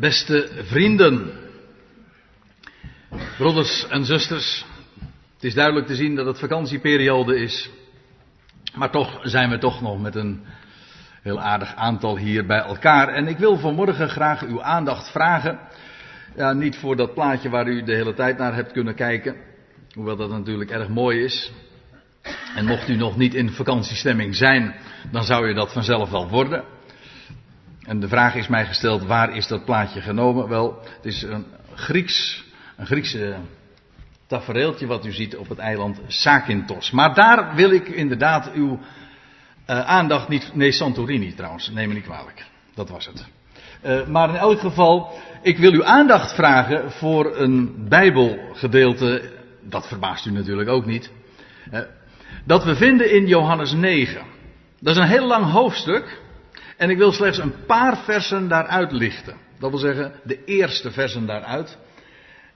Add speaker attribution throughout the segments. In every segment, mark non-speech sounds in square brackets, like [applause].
Speaker 1: Beste vrienden, broeders en zusters, het is duidelijk te zien dat het vakantieperiode is, maar toch zijn we toch nog met een heel aardig aantal hier bij elkaar. En ik wil vanmorgen graag uw aandacht vragen, ja, niet voor dat plaatje waar u de hele tijd naar hebt kunnen kijken, hoewel dat natuurlijk erg mooi is. En mocht u nog niet in vakantiestemming zijn, dan zou je dat vanzelf wel worden. En de vraag is mij gesteld, waar is dat plaatje genomen? Wel, het is een Grieks, een Griekse tafereeltje wat u ziet op het eiland Zakynthos. Maar daar wil ik inderdaad uw uh, aandacht niet, nee Santorini trouwens, neem me niet kwalijk. Dat was het. Uh, maar in elk geval, ik wil uw aandacht vragen voor een bijbelgedeelte, dat verbaast u natuurlijk ook niet, dat we vinden in Johannes 9. Dat is een heel lang hoofdstuk. En ik wil slechts een paar versen daaruit lichten. Dat wil zeggen, de eerste versen daaruit.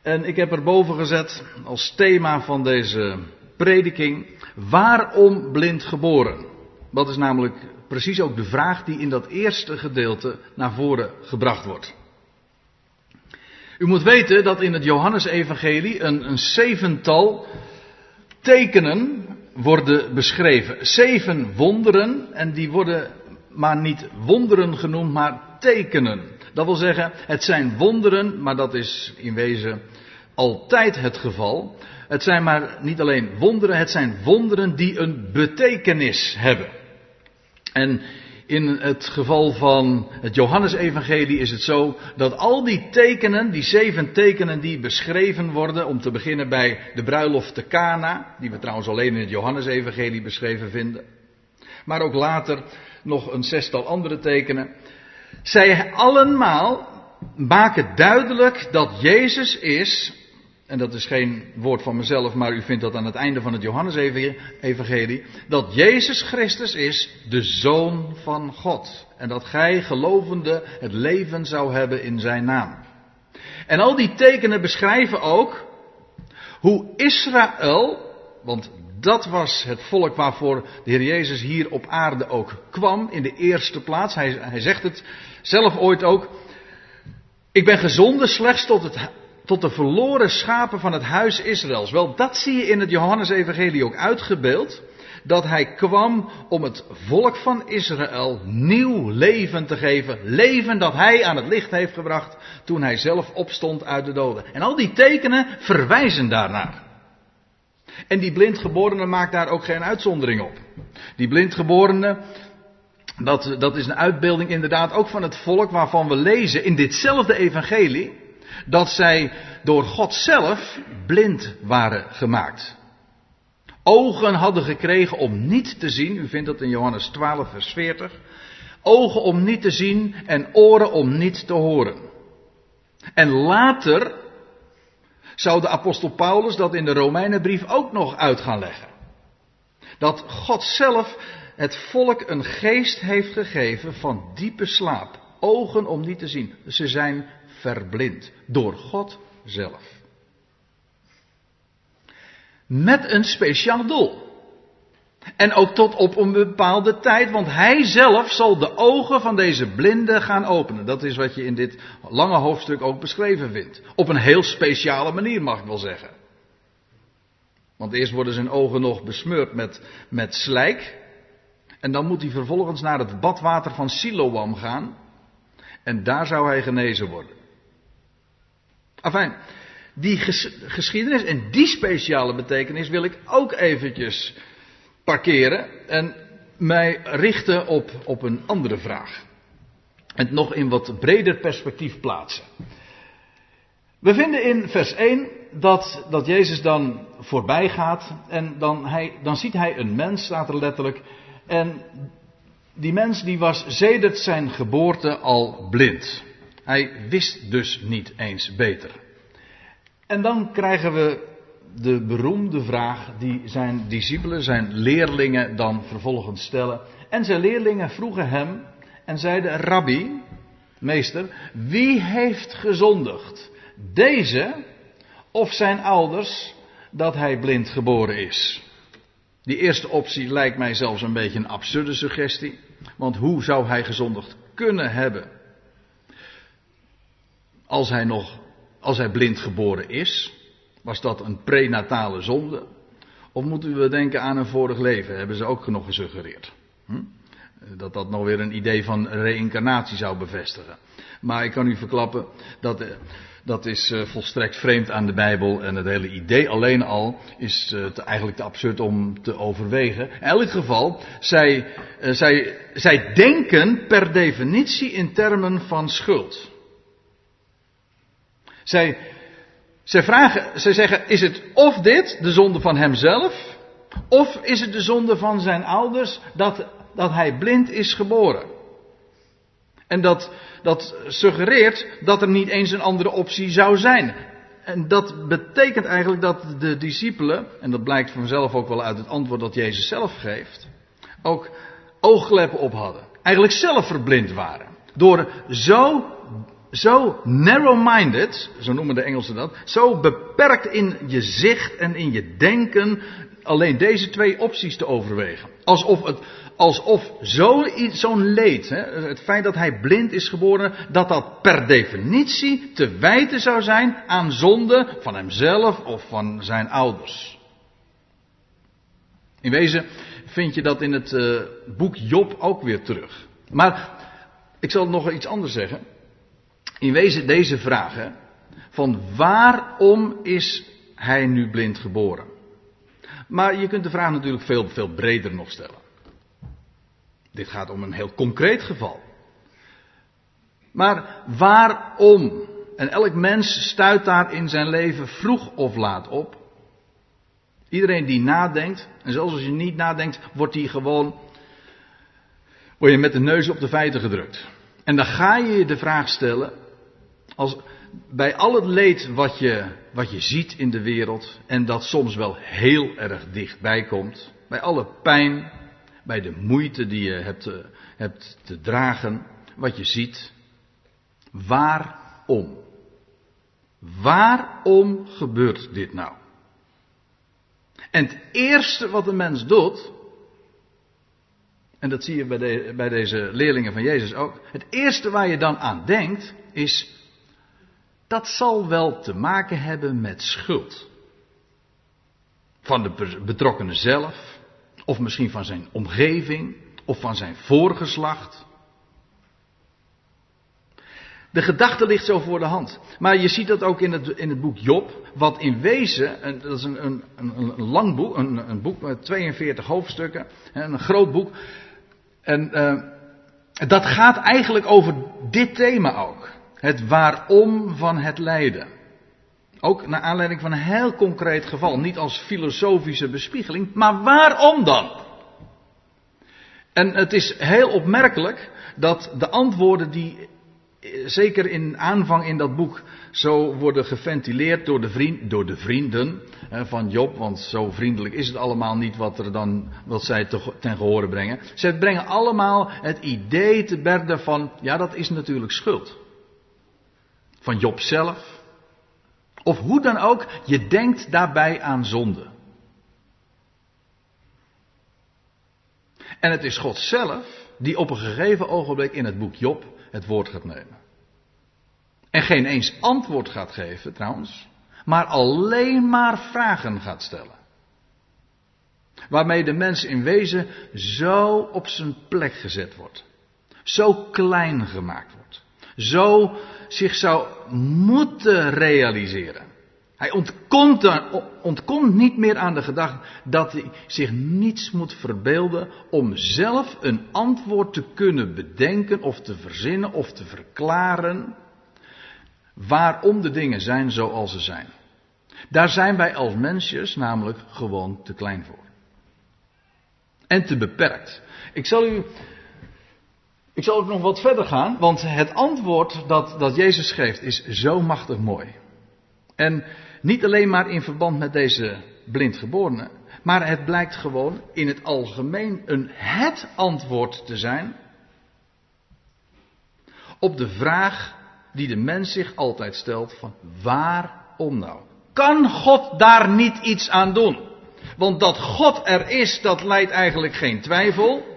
Speaker 1: En ik heb erboven gezet als thema van deze prediking: waarom blind geboren? Dat is namelijk precies ook de vraag die in dat eerste gedeelte naar voren gebracht wordt. U moet weten dat in het Johannesevangelie een, een zevental tekenen worden beschreven. Zeven wonderen en die worden maar niet wonderen genoemd, maar tekenen. Dat wil zeggen, het zijn wonderen, maar dat is in wezen altijd het geval. Het zijn maar niet alleen wonderen, het zijn wonderen die een betekenis hebben. En in het geval van het Johannesevangelie is het zo dat al die tekenen, die zeven tekenen die beschreven worden, om te beginnen bij de bruiloft te Cana, die we trouwens alleen in het Johannesevangelie beschreven vinden, maar ook later nog een zestal andere tekenen. Zij allemaal maken duidelijk dat Jezus is, en dat is geen woord van mezelf, maar u vindt dat aan het einde van het Johannes-evangelie, dat Jezus Christus is de Zoon van God. En dat gij gelovende het leven zou hebben in zijn naam. En al die tekenen beschrijven ook hoe Israël, want dat was het volk waarvoor de Heer Jezus hier op aarde ook kwam in de eerste plaats. Hij, hij zegt het zelf ooit ook. Ik ben gezonden slechts tot, het, tot de verloren schapen van het huis Israëls. Wel, dat zie je in het Johannesevangelie ook uitgebeeld. Dat hij kwam om het volk van Israël nieuw leven te geven. Leven dat hij aan het licht heeft gebracht toen hij zelf opstond uit de doden. En al die tekenen verwijzen daarnaar. En die blindgeborene maakt daar ook geen uitzondering op. Die blindgeborene, dat, dat is een uitbeelding inderdaad ook van het volk waarvan we lezen in ditzelfde evangelie, dat zij door God zelf blind waren gemaakt. Ogen hadden gekregen om niet te zien, u vindt dat in Johannes 12, vers 40. Ogen om niet te zien en oren om niet te horen. En later zou de apostel Paulus dat in de Romeinenbrief ook nog uit gaan leggen. Dat God zelf het volk een geest heeft gegeven van diepe slaap. Ogen om niet te zien. Ze zijn verblind door God zelf. Met een speciaal doel. En ook tot op een bepaalde tijd, want hij zelf zal de ogen van deze blinden gaan openen. Dat is wat je in dit lange hoofdstuk ook beschreven vindt. Op een heel speciale manier mag ik wel zeggen. Want eerst worden zijn ogen nog besmeurd met, met slijk. En dan moet hij vervolgens naar het badwater van Siloam gaan. En daar zou hij genezen worden. Enfin, die geschiedenis en die speciale betekenis wil ik ook eventjes parkeren en mij richten op, op een andere vraag. En nog in wat breder perspectief plaatsen. We vinden in vers 1 dat, dat Jezus dan voorbij gaat en dan, hij, dan ziet hij een mens, staat er letterlijk. En die mens die was sedert zijn geboorte al blind. Hij wist dus niet eens beter. En dan krijgen we de beroemde vraag die zijn discipelen, zijn leerlingen dan vervolgens stellen. En zijn leerlingen vroegen hem en zeiden, Rabbi, meester, wie heeft gezondigd? Deze of zijn ouders dat hij blind geboren is? Die eerste optie lijkt mij zelfs een beetje een absurde suggestie. Want hoe zou hij gezondigd kunnen hebben? als hij nog, als hij blind geboren is? Was dat een prenatale zonde? Of moeten we denken aan een vorig leven? Hebben ze ook nog gesuggereerd. Hm? Dat dat nog weer een idee van reïncarnatie zou bevestigen. Maar ik kan u verklappen, dat, eh, dat is eh, volstrekt vreemd aan de Bijbel. En het hele idee alleen al is eh, eigenlijk te absurd om te overwegen. In elk geval, zij, zij, zij denken per definitie in termen van schuld. Zij, zij vragen, zij zeggen, is het of dit, de zonde van hemzelf, of is het de zonde van zijn ouders dat, dat hij blind is geboren? En dat, dat suggereert dat er niet eens een andere optie zou zijn. En dat betekent eigenlijk dat de discipelen, en dat blijkt vanzelf ook wel uit het antwoord dat Jezus zelf geeft, ook oogkleppen op hadden. Eigenlijk zelf verblind waren. Door zo, zo narrow-minded, zo noemen de Engelsen dat, zo beperkt in je zicht en in je denken alleen deze twee opties te overwegen. Alsof het, alsof zo'n leed, hè, het feit dat hij blind is geboren, dat dat per definitie te wijten zou zijn aan zonde van hemzelf of van zijn ouders. In wezen vind je dat in het uh, boek Job ook weer terug. Maar ik zal nog iets anders zeggen. In wezen deze vragen van waarom is hij nu blind geboren? Maar je kunt de vraag natuurlijk veel, veel breder nog stellen. Dit gaat om een heel concreet geval. Maar waarom? En elk mens stuit daar in zijn leven vroeg of laat op. Iedereen die nadenkt, en zelfs als je niet nadenkt, wordt die gewoon, word je met de neus op de feiten gedrukt. En dan ga je je de vraag stellen, als, bij al het leed wat je, wat je ziet in de wereld, en dat soms wel heel erg dichtbij komt, bij alle pijn, bij de moeite die je hebt, eh, hebt te dragen, wat je ziet. Waarom? Waarom gebeurt dit nou? En het eerste wat een mens doet, en dat zie je bij, de, bij deze leerlingen van Jezus ook, het eerste waar je dan aan denkt is, dat zal wel te maken hebben met schuld. Van de betrokkenen zelf, of misschien van zijn omgeving. Of van zijn voorgeslacht. De gedachte ligt zo voor de hand. Maar je ziet dat ook in het, in het boek Job. Wat in wezen, dat is een, een, een, lang boek, een, een, boek met 42 hoofdstukken. Een groot boek. En uh, dat gaat eigenlijk over dit thema ook. Het waarom van het lijden. Ook naar aanleiding van een heel concreet geval. Niet als filosofische bespiegeling, maar waarom dan? En het is heel opmerkelijk dat de antwoorden die eh, zeker in aanvang in dat boek zo worden geventileerd door de, vriend, door de vrienden van Job, want zo vriendelijk is het allemaal niet wat, er dan, wat zij ten gehore brengen. Ze brengen allemaal het idee te berden van, ja dat is natuurlijk schuld. Van Job zelf, of hoe dan ook, je denkt daarbij aan zonde. En het is God zelf die op een gegeven ogenblik in het boek Job het woord gaat nemen. En geen eens antwoord gaat geven trouwens, maar alleen maar vragen gaat stellen. Waarmee de mens in wezen zo op zijn plek gezet wordt. Zo klein gemaakt wordt. Zo zich zou moeten realiseren. Hij ontkomt, ontkomt niet meer aan de gedachte dat hij zich niets moet verbeelden om zelf een antwoord te kunnen bedenken of te verzinnen of te verklaren waarom de dingen zijn zoals ze zijn. Daar zijn wij als mensjes namelijk gewoon te klein voor. En te beperkt. Ik zal u ik zal ook nog wat verder gaan, want het antwoord dat, dat Jezus geeft is zo machtig mooi. En niet alleen maar in verband met deze blindgeborene, maar het blijkt gewoon in het algemeen een het antwoord te zijn op de vraag die de mens zich altijd stelt van waarom nou? Kan God daar niet iets aan doen? Want dat God er is, dat leidt eigenlijk geen twijfel.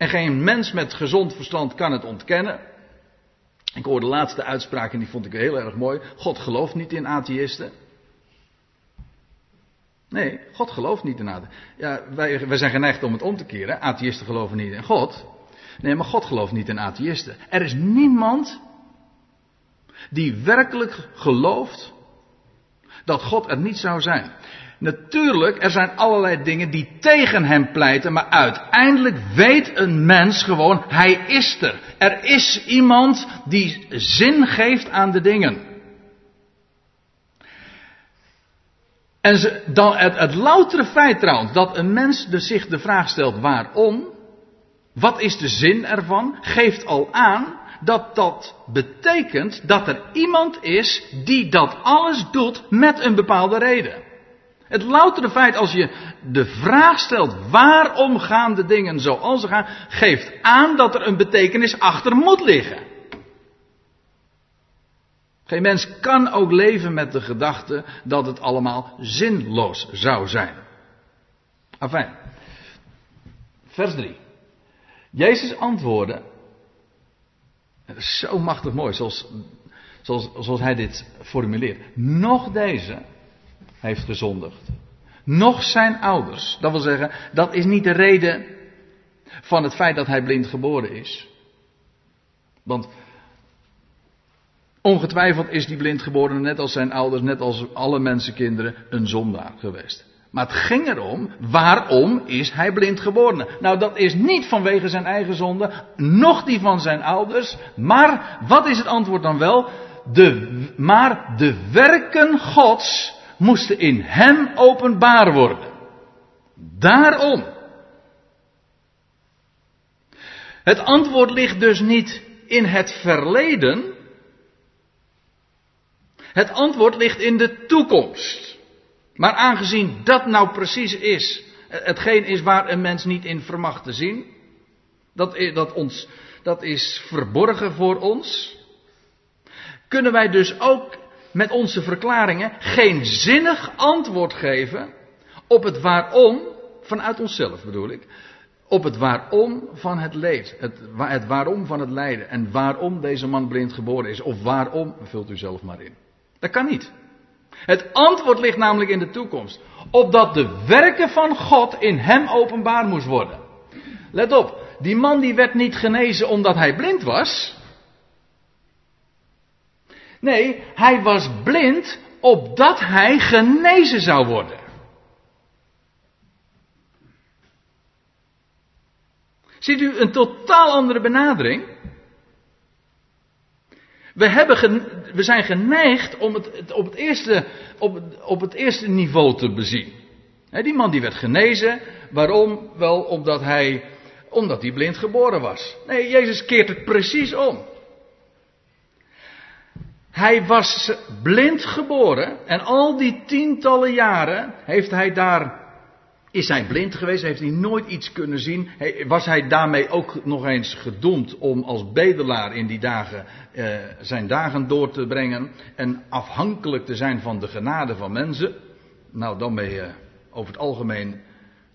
Speaker 1: En geen mens met gezond verstand kan het ontkennen. Ik hoorde de laatste uitspraak en die vond ik heel erg mooi. God gelooft niet in atheïsten. Nee, God gelooft niet in atheïsten. Ja, wij, wij zijn geneigd om het om te keren. Atheïsten geloven niet in God. Nee, maar God gelooft niet in atheïsten. Er is niemand die werkelijk gelooft dat God er niet zou zijn. Natuurlijk, er zijn allerlei dingen die tegen hem pleiten, maar uiteindelijk weet een mens gewoon, hij is er. Er is iemand die zin geeft aan de dingen. En dan het, het loutere feit trouwens, dat een mens dus zich de vraag stelt waarom, wat is de zin ervan, geeft al aan dat dat betekent dat er iemand is die dat alles doet met een bepaalde reden. Het loutere feit als je de vraag stelt waarom gaan de dingen zoals ze gaan, geeft aan dat er een betekenis achter moet liggen. Geen mens kan ook leven met de gedachte dat het allemaal zinloos zou zijn. Enfin, vers 3. Jezus antwoordde, zo machtig mooi, zoals, zoals, zoals hij dit formuleert. Nog deze heeft gezondigd. Nog zijn ouders. Dat wil zeggen, dat is niet de reden van het feit dat hij blind geboren is. Want ongetwijfeld is die blind geboren, net als zijn ouders, net als alle mensenkinderen, een zondaar geweest. Maar het ging erom, waarom is hij blind geboren? Nou, dat is niet vanwege zijn eigen zonde, noch die van zijn ouders. Maar, wat is het antwoord dan wel? De, maar de werken Gods moesten in hem openbaar worden. Daarom. Het antwoord ligt dus niet in het verleden. Het antwoord ligt in de toekomst. Maar aangezien dat nou precies is, hetgeen is waar een mens niet in vermag te zien, dat, dat, ons, dat is verborgen voor ons, kunnen wij dus ook met onze verklaringen geen zinnig antwoord geven op het waarom, vanuit onszelf bedoel ik, op het waarom van het leed. Het, waarom van het lijden. En waarom deze man blind geboren is. Of waarom, vult u zelf maar in. Dat kan niet. Het antwoord ligt namelijk in de toekomst. Opdat de werken van God in hem openbaar moest worden. Let op, die man die werd niet genezen omdat hij blind was. Nee, hij was blind opdat hij genezen zou worden. Ziet u een totaal andere benadering? We, hebben we zijn geneigd om het, op, het eerste, op, op het eerste niveau te bezien. die man die werd genezen, waarom? Wel omdat hij, omdat hij blind geboren was. Nee, Jezus keert het precies om. Hij was blind geboren en al die tientallen jaren heeft hij daar, is hij blind geweest, heeft hij nooit iets kunnen zien. Was hij daarmee ook nog eens gedoemd om als bedelaar in die dagen eh, zijn dagen door te brengen en afhankelijk te zijn van de genade van mensen? Nou, dan ben je over het algemeen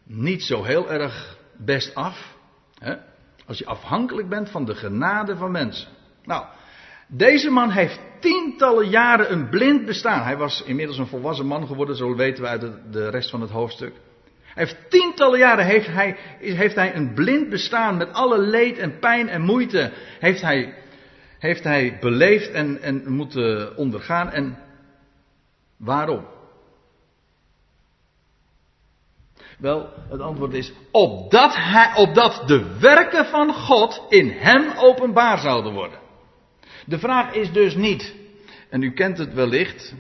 Speaker 1: niet zo heel erg best af. Hè? Als je afhankelijk bent van de genade van mensen. Nou, deze man heeft tientallen jaren een blind bestaan. Hij was inmiddels een volwassen man geworden, zo weten we uit de, rest van het hoofdstuk. Hij heeft tientallen jaren heeft hij, heeft hij een blind bestaan met alle leed en pijn en moeite. Heeft hij, heeft hij beleefd en, en moeten ondergaan. En waarom? Wel, het antwoord is opdat, hij, opdat de werken van God in hem openbaar zouden worden. De vraag is dus niet, en u kent het wellicht,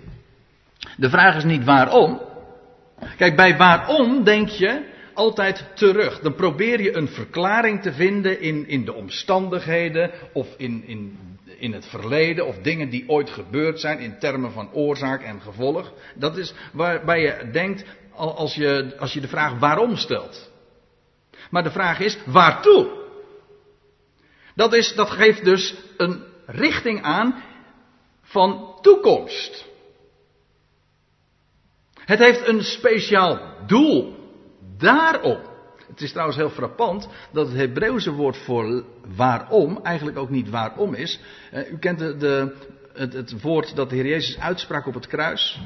Speaker 1: de vraag is niet waarom. Kijk, bij waarom denk je altijd terug. Dan probeer je een verklaring te vinden in, in de omstandigheden of in, in, in het verleden of dingen die ooit gebeurd zijn in termen van oorzaak en gevolg. Dat is waarbij je denkt als je, als je de vraag waarom stelt. Maar de vraag is waartoe? Dat, is, dat geeft dus een richting aan van toekomst. Het heeft een speciaal doel. Daarop. Het is trouwens heel frappant dat het Hebreeuwse woord voor waarom eigenlijk ook niet waarom is. Eh, u kent de, het, het woord dat de Heer Jezus uitsprak op het kruis.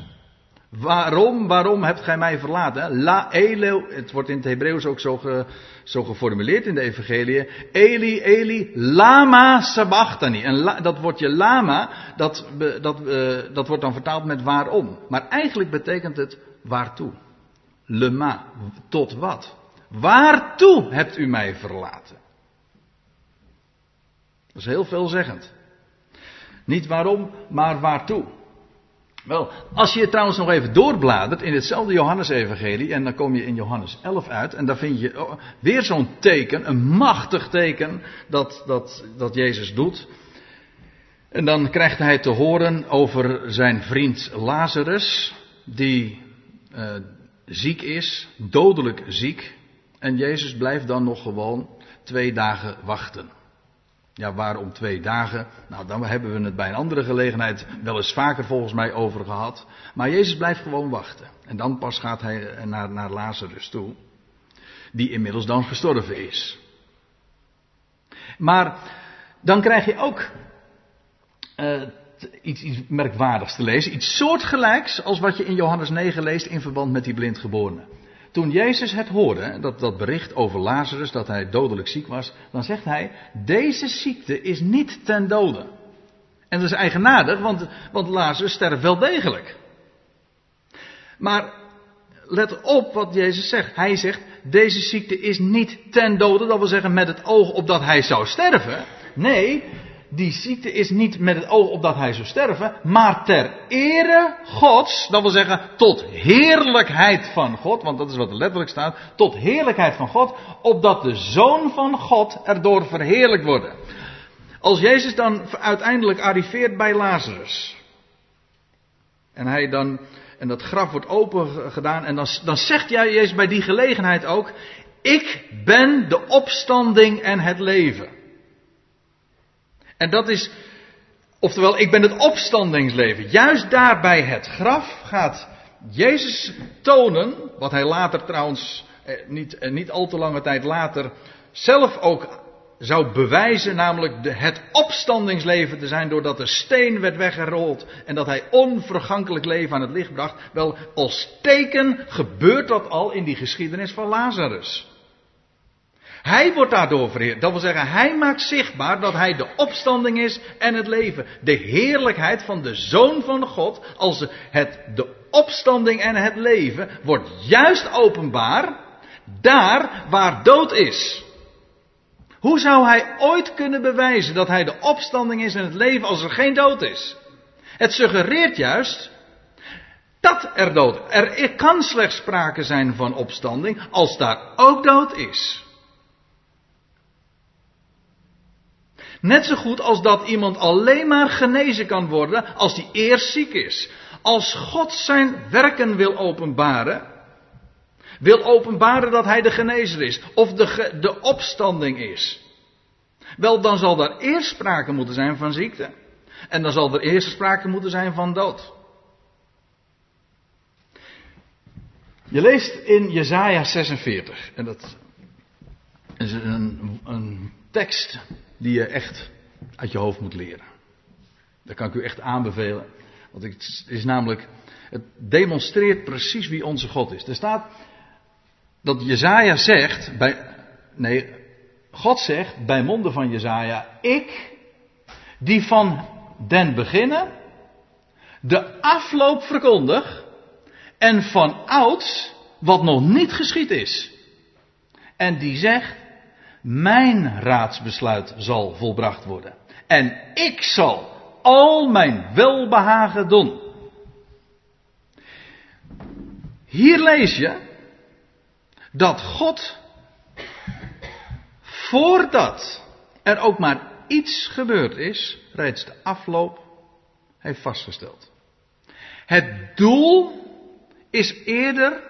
Speaker 1: Waarom, waarom hebt gij mij verlaten? La Elo, het wordt in het Hebreeuws ook zo, zo geformuleerd in de Evangelie. Eli, Eli, lama sabachthani. En la, dat woordje lama, dat, dat, uh, dat wordt dan vertaald met waarom. Maar eigenlijk betekent het waartoe. Lema, tot wat? Waartoe hebt u mij verlaten? Dat is heel veelzeggend. Niet waarom, maar waartoe. Wel, als je trouwens nog even doorbladert in hetzelfde Johannesevangelie en dan kom je in Johannes 11 uit en daar vind je oh, weer zo'n teken, een machtig teken dat, dat, dat Jezus doet. En dan krijgt hij te horen over zijn vriend Lazarus, die uh, ziek is, dodelijk ziek. En Jezus blijft dan nog gewoon twee dagen wachten. Ja, waarom twee dagen? Nou, dan hebben we het bij een andere gelegenheid wel eens vaker volgens mij over gehad. Maar Jezus blijft gewoon wachten. En dan pas gaat hij naar, naar Lazarus toe. Die inmiddels dan gestorven is. Maar dan krijg je ook uh, iets, iets merkwaardigs te lezen. Iets soortgelijks als wat je in Johannes 9 leest in verband met die blindgeborene. Toen Jezus het hoorde, dat, dat bericht over Lazarus, dat hij dodelijk ziek was, dan zegt hij, deze ziekte is niet ten dode. En dat is eigenaardig, want, want Lazarus sterft wel degelijk. Maar let op wat Jezus zegt. Hij zegt, deze ziekte is niet ten dode, dat wil zeggen met het oog op dat hij zou sterven. Nee, die ziekte is niet met het oog op dat hij zou sterven, maar ter ere Gods, dat wil zeggen tot heerlijkheid van God, want dat is wat er letterlijk staat, tot heerlijkheid van God, opdat de Zoon van God erdoor verheerlijkt wordt. Als Jezus dan uiteindelijk arriveert bij Lazarus, en hij dan, en dat graf wordt open gedaan, en dan, dan zegt Jezus bij die gelegenheid ook, ik ben de opstanding en het leven. En dat is, oftewel, ik ben het opstandingsleven. Juist daar bij het graf gaat Jezus tonen, wat hij later trouwens, eh, niet, eh, niet al te lange tijd later, zelf ook zou bewijzen, namelijk de, het opstandingsleven te zijn, doordat de steen werd weggerold en dat hij onvergankelijk leven aan het licht bracht. Wel, als teken gebeurt dat al in die geschiedenis van Lazarus. Hij wordt daardoor verheerd. Dat wil zeggen, hij maakt zichtbaar dat hij de opstanding is en het leven. De heerlijkheid van de Zoon van God, als het, de opstanding en het leven, wordt juist openbaar daar waar dood is. Hoe zou hij ooit kunnen bewijzen dat hij de opstanding is en het leven als er geen dood is? Het suggereert juist dat er dood is. Er kan slechts sprake zijn van opstanding als daar ook dood is. Net zo goed als dat iemand alleen maar genezen kan worden als hij eerst ziek is. Als God zijn werken wil openbaren, wil openbaren dat hij de genezer is, of de, de opstanding is. Wel, dan zal er eerst sprake moeten zijn van ziekte. En dan zal er eerst sprake moeten zijn van dood. Je leest in Jesaja 46, en dat is een, een tekst die je echt uit je hoofd moet leren. Dat kan ik u echt aanbevelen. Want het is namelijk, het demonstreert precies wie onze God is. Er staat dat Jezaja zegt, bij, nee, God zegt bij monden van Jezaja, ik, die van den beginnen, de afloop verkondig, en van ouds, wat nog niet geschied is. En die zegt, mijn raadsbesluit zal volbracht worden. En ik zal al mijn welbehagen doen. Hier lees je dat God, voordat er ook maar iets gebeurd is, reeds de afloop heeft vastgesteld. Het doel is eerder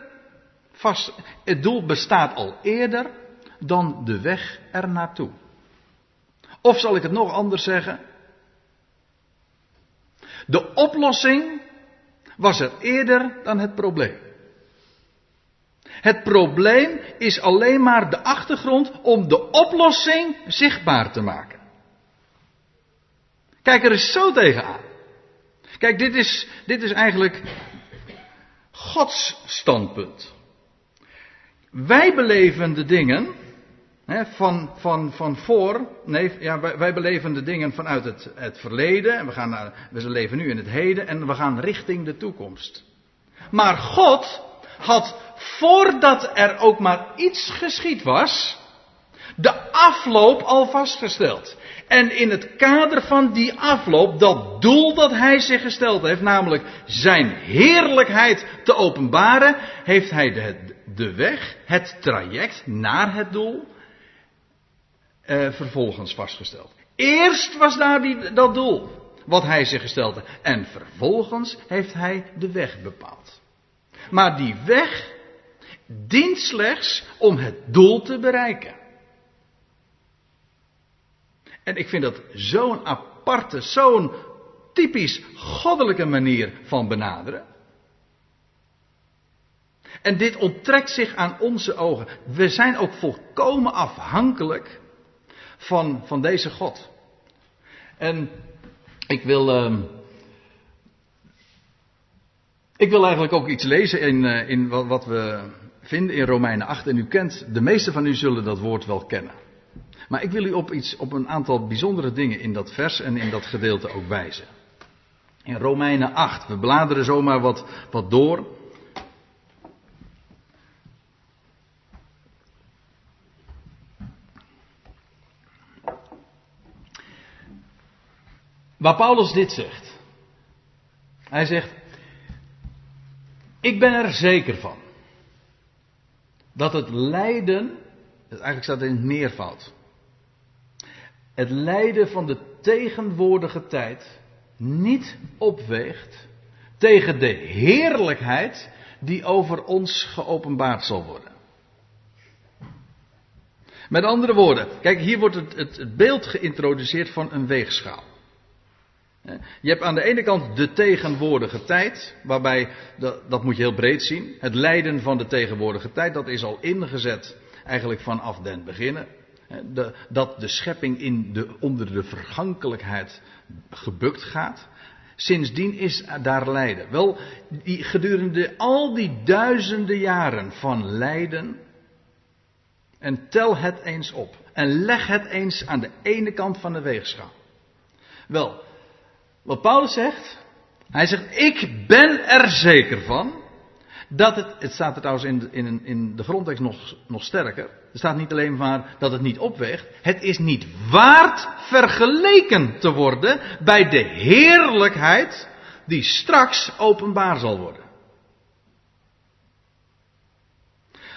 Speaker 1: vast, het doel bestaat al eerder dan de weg er naartoe. Of zal ik het nog anders zeggen? De oplossing was er eerder dan het probleem. Het probleem is alleen maar de achtergrond om de oplossing zichtbaar te maken. Kijk er eens zo tegenaan. Kijk, dit is, dit is eigenlijk Gods standpunt. Wij beleven de dingen van, van, van voor, nee, ja, wij, wij beleven de dingen vanuit het, het verleden. En we, gaan naar, we leven nu in het heden en we gaan richting de toekomst. Maar God had voordat er ook maar iets geschied was, de afloop al vastgesteld. En in het kader van die afloop, dat doel dat hij zich gesteld heeft, namelijk zijn heerlijkheid te openbaren, heeft hij de, de weg, het traject naar het doel, eh, vervolgens vastgesteld. Eerst was daar die, dat doel, wat hij zich gesteld heeft. En vervolgens heeft hij de weg bepaald. Maar die weg dient slechts om het doel te bereiken. En ik vind dat zo'n aparte, zo'n typisch goddelijke manier van benaderen. En dit onttrekt zich aan onze ogen. We zijn ook volkomen afhankelijk van, van deze God. En ik wil. Uh, ik wil eigenlijk ook iets lezen in, uh, in wat, wat we vinden in Romeinen 8. En u kent, de meeste van u zullen dat woord wel kennen. Maar ik wil u op, iets, op een aantal bijzondere dingen in dat vers en in dat gedeelte ook wijzen. In Romeinen 8, we bladeren zomaar wat, wat door. Waar Paulus dit zegt. Hij zegt, ik ben er zeker van dat het lijden, eigenlijk staat het in het meervoud, het lijden van de tegenwoordige tijd niet opweegt tegen de heerlijkheid die over ons geopenbaard zal worden. Met andere woorden, kijk, hier wordt het, het, het beeld geïntroduceerd van een weegschaal. Je hebt aan de ene kant de tegenwoordige tijd, waarbij, dat, moet je heel breed zien, het lijden van de tegenwoordige tijd, dat is al ingezet eigenlijk vanaf den beginnen. Dat de schepping in de, onder de vergankelijkheid gebukt gaat. Sindsdien is daar lijden. Wel, die, gedurende al die duizenden jaren van lijden. En tel het eens op. En leg het eens aan de ene kant van de weegschaal. Wel, wat Paulus zegt. Hij zegt, ik ben er zeker van dat het, het staat er trouwens in, in, in de grondtekst nog, nog sterker. Er staat niet alleen maar dat het niet opweegt. Het is niet waard vergeleken te worden bij de heerlijkheid die straks openbaar zal worden.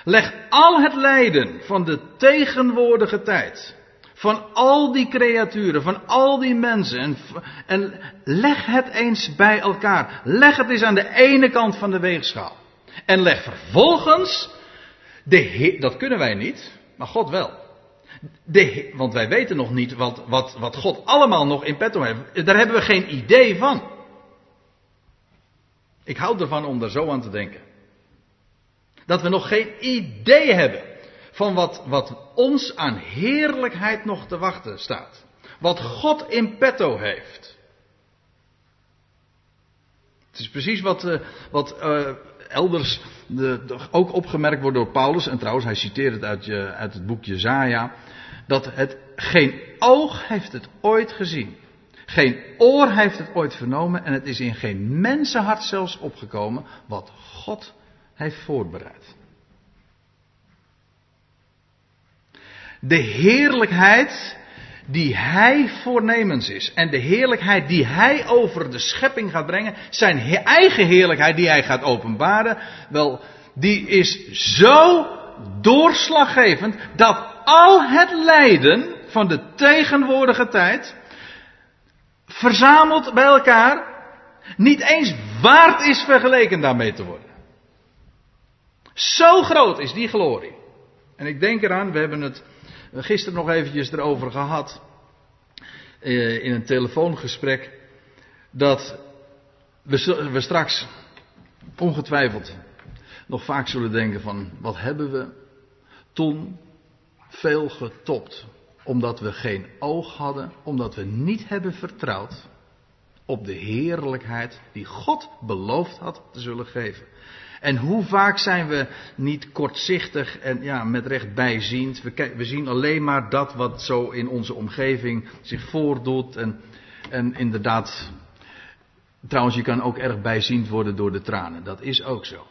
Speaker 1: Leg al het lijden van de tegenwoordige tijd, van al die creaturen, van al die mensen, en, en leg het eens bij elkaar. Leg het eens aan de ene kant van de weegschaal. En leg vervolgens de dat kunnen wij niet, maar God wel. De want wij weten nog niet wat, wat, wat God allemaal nog in petto heeft. Daar hebben we geen idee van. Ik hou ervan om daar zo aan te denken. Dat we nog geen idee hebben van wat, wat ons aan heerlijkheid nog te wachten staat. Wat God in petto heeft. Het is precies wat, uh, wat uh, elders de, ook opgemerkt wordt door Paulus, en trouwens hij citeert het uit, je, uit het boek Jezaja, dat het geen oog heeft het ooit gezien. Geen oor heeft het ooit vernomen en het is in geen mensenhart zelfs opgekomen wat God heeft voorbereid. De heerlijkheid die hij voornemens is. En de heerlijkheid die hij over de schepping gaat brengen. Zijn eigen heerlijkheid die hij gaat openbaren. Wel, die is zo doorslaggevend dat al het lijden van de tegenwoordige tijd. Verzameld bij elkaar. Niet eens waard is vergeleken daarmee te worden. Zo groot is die glorie. En ik denk eraan, we hebben het gisteren nog eventjes erover gehad. Eh, in een telefoongesprek. Dat we, we straks ongetwijfeld nog vaak zullen denken van wat hebben we toen veel getopt. Omdat we geen oog hadden, omdat we niet hebben vertrouwd op de heerlijkheid die God beloofd had te zullen geven. En hoe vaak zijn we niet kortzichtig en ja, met recht bijziend. We, we zien alleen maar dat wat zo in onze omgeving zich voordoet. En, en inderdaad, trouwens, je kan ook erg bijziend worden door de tranen. Dat is ook zo.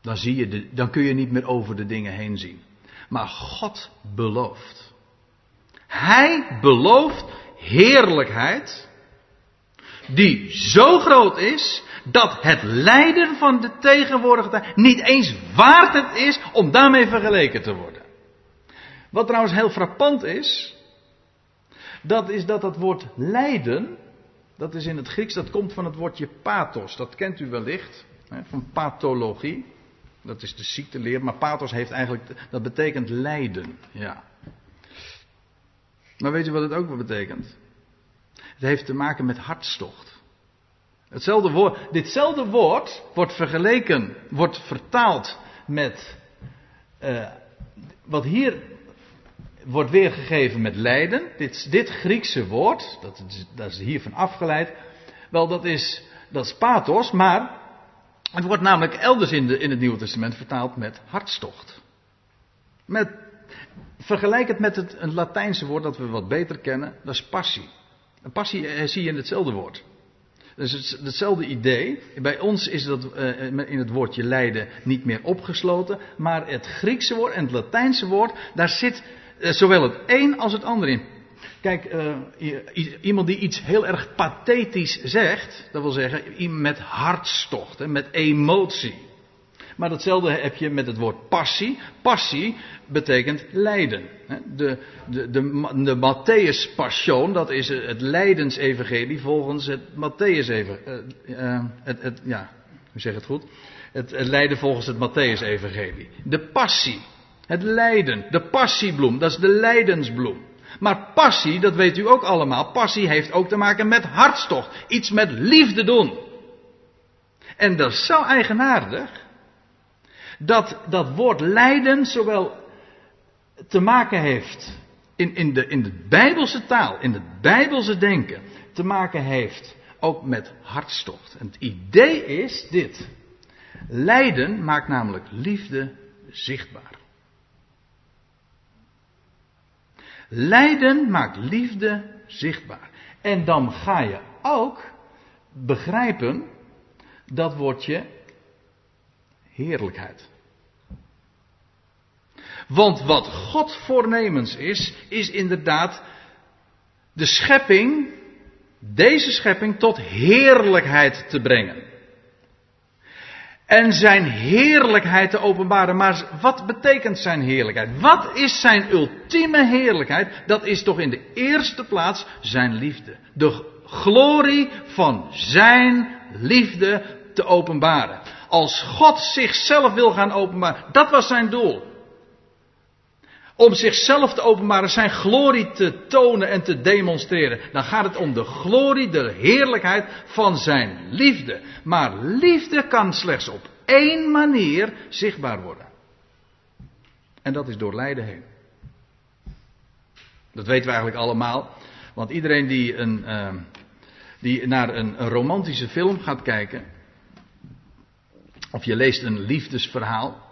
Speaker 1: Dan, zie je de, dan kun je niet meer over de dingen heen zien. Maar God belooft. Hij belooft heerlijkheid die zo groot is dat het lijden van de tegenwoordige tijd niet eens waard het is om daarmee vergeleken te worden. Wat trouwens heel frappant is, dat is dat dat woord lijden, dat is in het Grieks, dat komt van het woordje pathos. Dat kent u wellicht, van pathologie. Dat is de ziekteleer, maar pathos heeft eigenlijk, dat betekent lijden. Ja. Maar weet u wat het ook wel betekent? Het heeft te maken met hartstocht. Hetzelfde woord, ditzelfde woord wordt vergeleken, wordt vertaald met uh, wat hier wordt weergegeven met lijden. Dit, dit Griekse woord, dat is, dat is hiervan afgeleid. Wel, dat is, dat is pathos, maar het wordt namelijk elders in, in het Nieuwe Testament vertaald met hartstocht. Met, vergelijk het met het, een Latijnse woord dat we wat beter kennen, dat is passie. Een passie eh, zie je in hetzelfde woord. Dus het, hetzelfde idee. Bij ons is dat uh, in het woordje lijden niet meer opgesloten. Maar het Griekse woord en het Latijnse woord, daar zit uh, zowel het een als het ander in. Kijk, uh, iemand die iets heel erg pathetisch zegt, dat wil zeggen met hartstocht, hè, met emotie. Maar datzelfde heb je met het woord passie. Passie betekent lijden. De, de, de, de Matthäus Passion, dat is het lijdensevangelie volgens het Matthäus even, uh, het, het, ja, hoe zeg het goed? Het, het lijden volgens het Matthäus evangelie. De passie, het lijden, de passiebloem, dat is de lijdensbloem. Maar passie, dat weet u ook allemaal, passie heeft ook te maken met hartstocht. Iets met liefde doen. En dat is zo eigenaardig dat dat woord lijden zowel te maken heeft in, in, de, in de Bijbelse taal, in het Bijbelse denken, te maken heeft ook met hartstocht. En het idee is dit. Lijden maakt namelijk liefde zichtbaar. Lijden maakt liefde zichtbaar. En dan ga je ook begrijpen dat woordje heerlijkheid. Want wat God voornemens is, is inderdaad de schepping, deze schepping, tot heerlijkheid te brengen. En zijn heerlijkheid te openbaren. Maar wat betekent zijn heerlijkheid? Wat is zijn ultieme heerlijkheid? Dat is toch in de eerste plaats zijn liefde. De glorie van zijn liefde te openbaren. Als God zichzelf wil gaan openbaren, dat was zijn doel. Om zichzelf te openbaren, zijn glorie te tonen en te demonstreren. Dan gaat het om de glorie, de heerlijkheid van zijn liefde. Maar liefde kan slechts op één manier zichtbaar worden. En dat is door lijden heen. Dat weten we eigenlijk allemaal. Want iedereen die, een, uh, die naar een romantische film gaat kijken, of je leest een liefdesverhaal.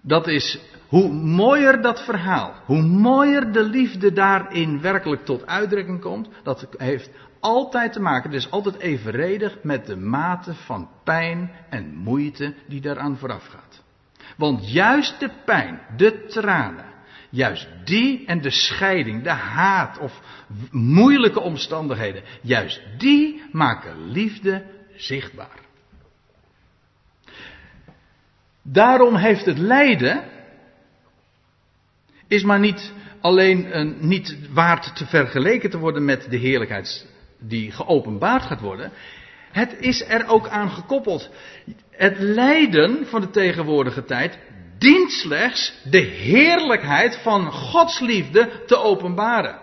Speaker 1: Dat is, hoe mooier dat verhaal, hoe mooier de liefde daarin werkelijk tot uitdrukking komt, dat heeft altijd te maken, het is altijd evenredig met de mate van pijn en moeite die daaraan vooraf gaat. Want juist de pijn, de tranen, juist die en de scheiding, de haat of moeilijke omstandigheden, juist die maken liefde zichtbaar. Daarom heeft het lijden, is maar niet alleen een, niet waard te vergeleken te worden met de heerlijkheid die geopenbaard gaat worden. Het is er ook aan gekoppeld. Het lijden van de tegenwoordige tijd dient slechts de heerlijkheid van Gods liefde te openbaren.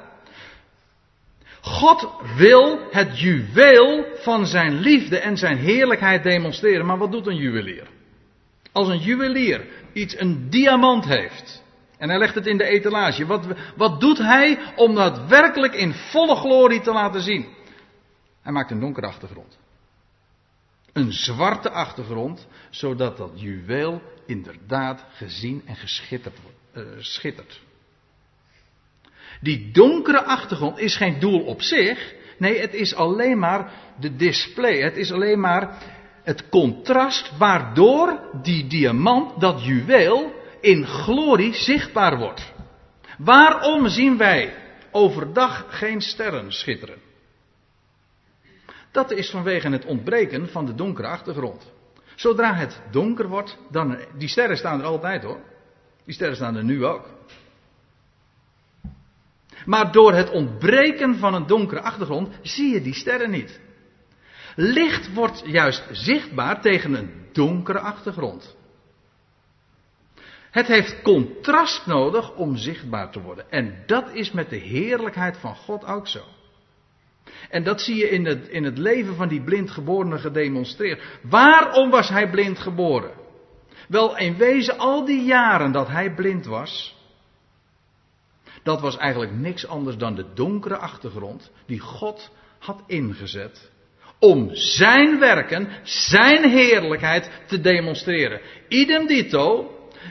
Speaker 1: God wil het juweel van zijn liefde en zijn heerlijkheid demonstreren. Maar wat doet een juwelier? Als een juwelier iets, een diamant heeft. En hij legt het in de etalage. Wat, wat doet hij om dat werkelijk in volle glorie te laten zien? Hij maakt een donkere achtergrond. Een zwarte achtergrond, zodat dat juweel inderdaad gezien en geschitterd, uh, schittert. Die donkere achtergrond is geen doel op zich. Nee, het is alleen maar de display. Het is alleen maar het contrast waardoor die diamant, dat juweel, in glorie zichtbaar wordt. Waarom zien wij overdag geen sterren schitteren? Dat is vanwege het ontbreken van de donkere achtergrond. Zodra het donker wordt, dan. Die sterren staan er altijd hoor. Die sterren staan er nu ook. Maar door het ontbreken van een donkere achtergrond zie je die sterren niet. Licht wordt juist zichtbaar tegen een donkere achtergrond. Het heeft contrast nodig om zichtbaar te worden. En dat is met de heerlijkheid van God ook zo. En dat zie je in het, in het leven van die blindgeborene gedemonstreerd. Waarom was hij blind geboren? Wel, in wezen al die jaren dat hij blind was, dat was eigenlijk niks anders dan de donkere achtergrond die God had ingezet om zijn werken, zijn heerlijkheid te demonstreren. Idem dito